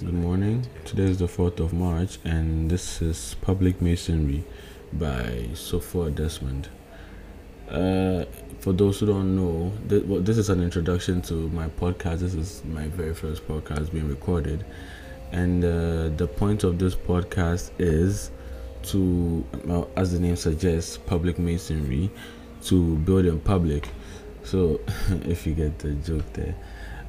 Good morning. Today is the 4th of March, and this is Public Masonry by Sofua Desmond. Uh, for those who don't know, th- well, this is an introduction to my podcast. This is my very first podcast being recorded, and uh, the point of this podcast is to, well, as the name suggests, public masonry, to build in public. So, if you get the joke there,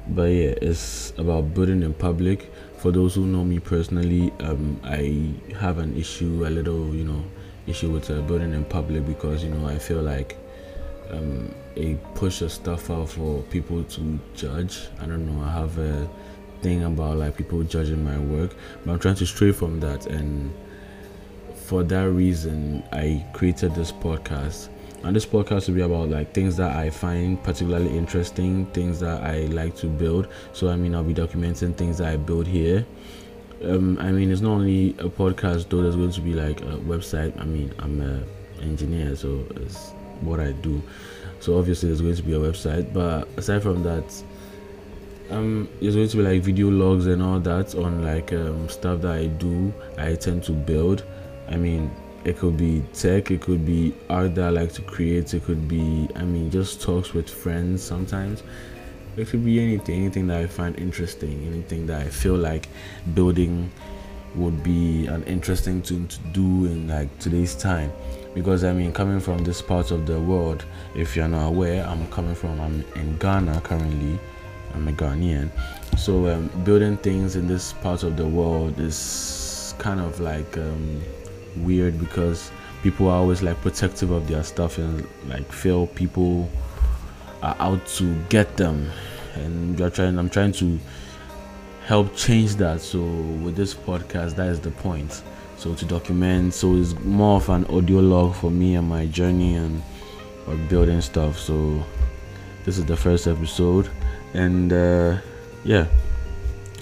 but yeah, it's about building in public. For those who know me personally, um, I have an issue, a little, you know, issue with uh, building in public because you know I feel like um, it pushes stuff out for people to judge. I don't know. I have a thing about like people judging my work, but I'm trying to stray from that. And for that reason, I created this podcast. And this podcast will be about like things that I find particularly interesting, things that I like to build. So I mean, I'll be documenting things that I build here. Um, I mean, it's not only a podcast though. There's going to be like a website. I mean, I'm an engineer, so it's what I do. So obviously, there's going to be a website. But aside from that, um, there's going to be like video logs and all that on like um, stuff that I do. I tend to build. I mean, it could be tech, it could be art that I like to create, it could be, I mean, just talks with friends sometimes. It could be anything, anything that I find interesting, anything that I feel like building would be an interesting thing to do in like today's time. Because I mean, coming from this part of the world, if you're not aware, I'm coming from, I'm in Ghana currently. I'm a Ghanaian. So um, building things in this part of the world is kind of like um, weird because people are always like protective of their stuff and like feel people are out to get them. And you're trying i'm trying to help change that. So with this podcast that is the point. So to document so it's more of an audio log for me and my journey and of building stuff. So this is the first episode and uh, yeah.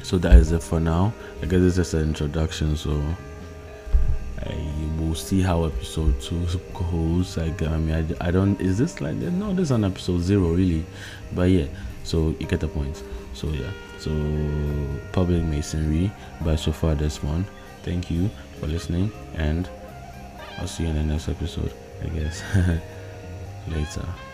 So that is it for now. I guess this is an introduction so I will see how episode two goes. I mean, I, I don't. Is this like no? This is on episode zero, really. But yeah, so you get the point. So yeah, so public masonry by Sofua Desmond. Thank you for listening, and I'll see you in the next episode. I guess later.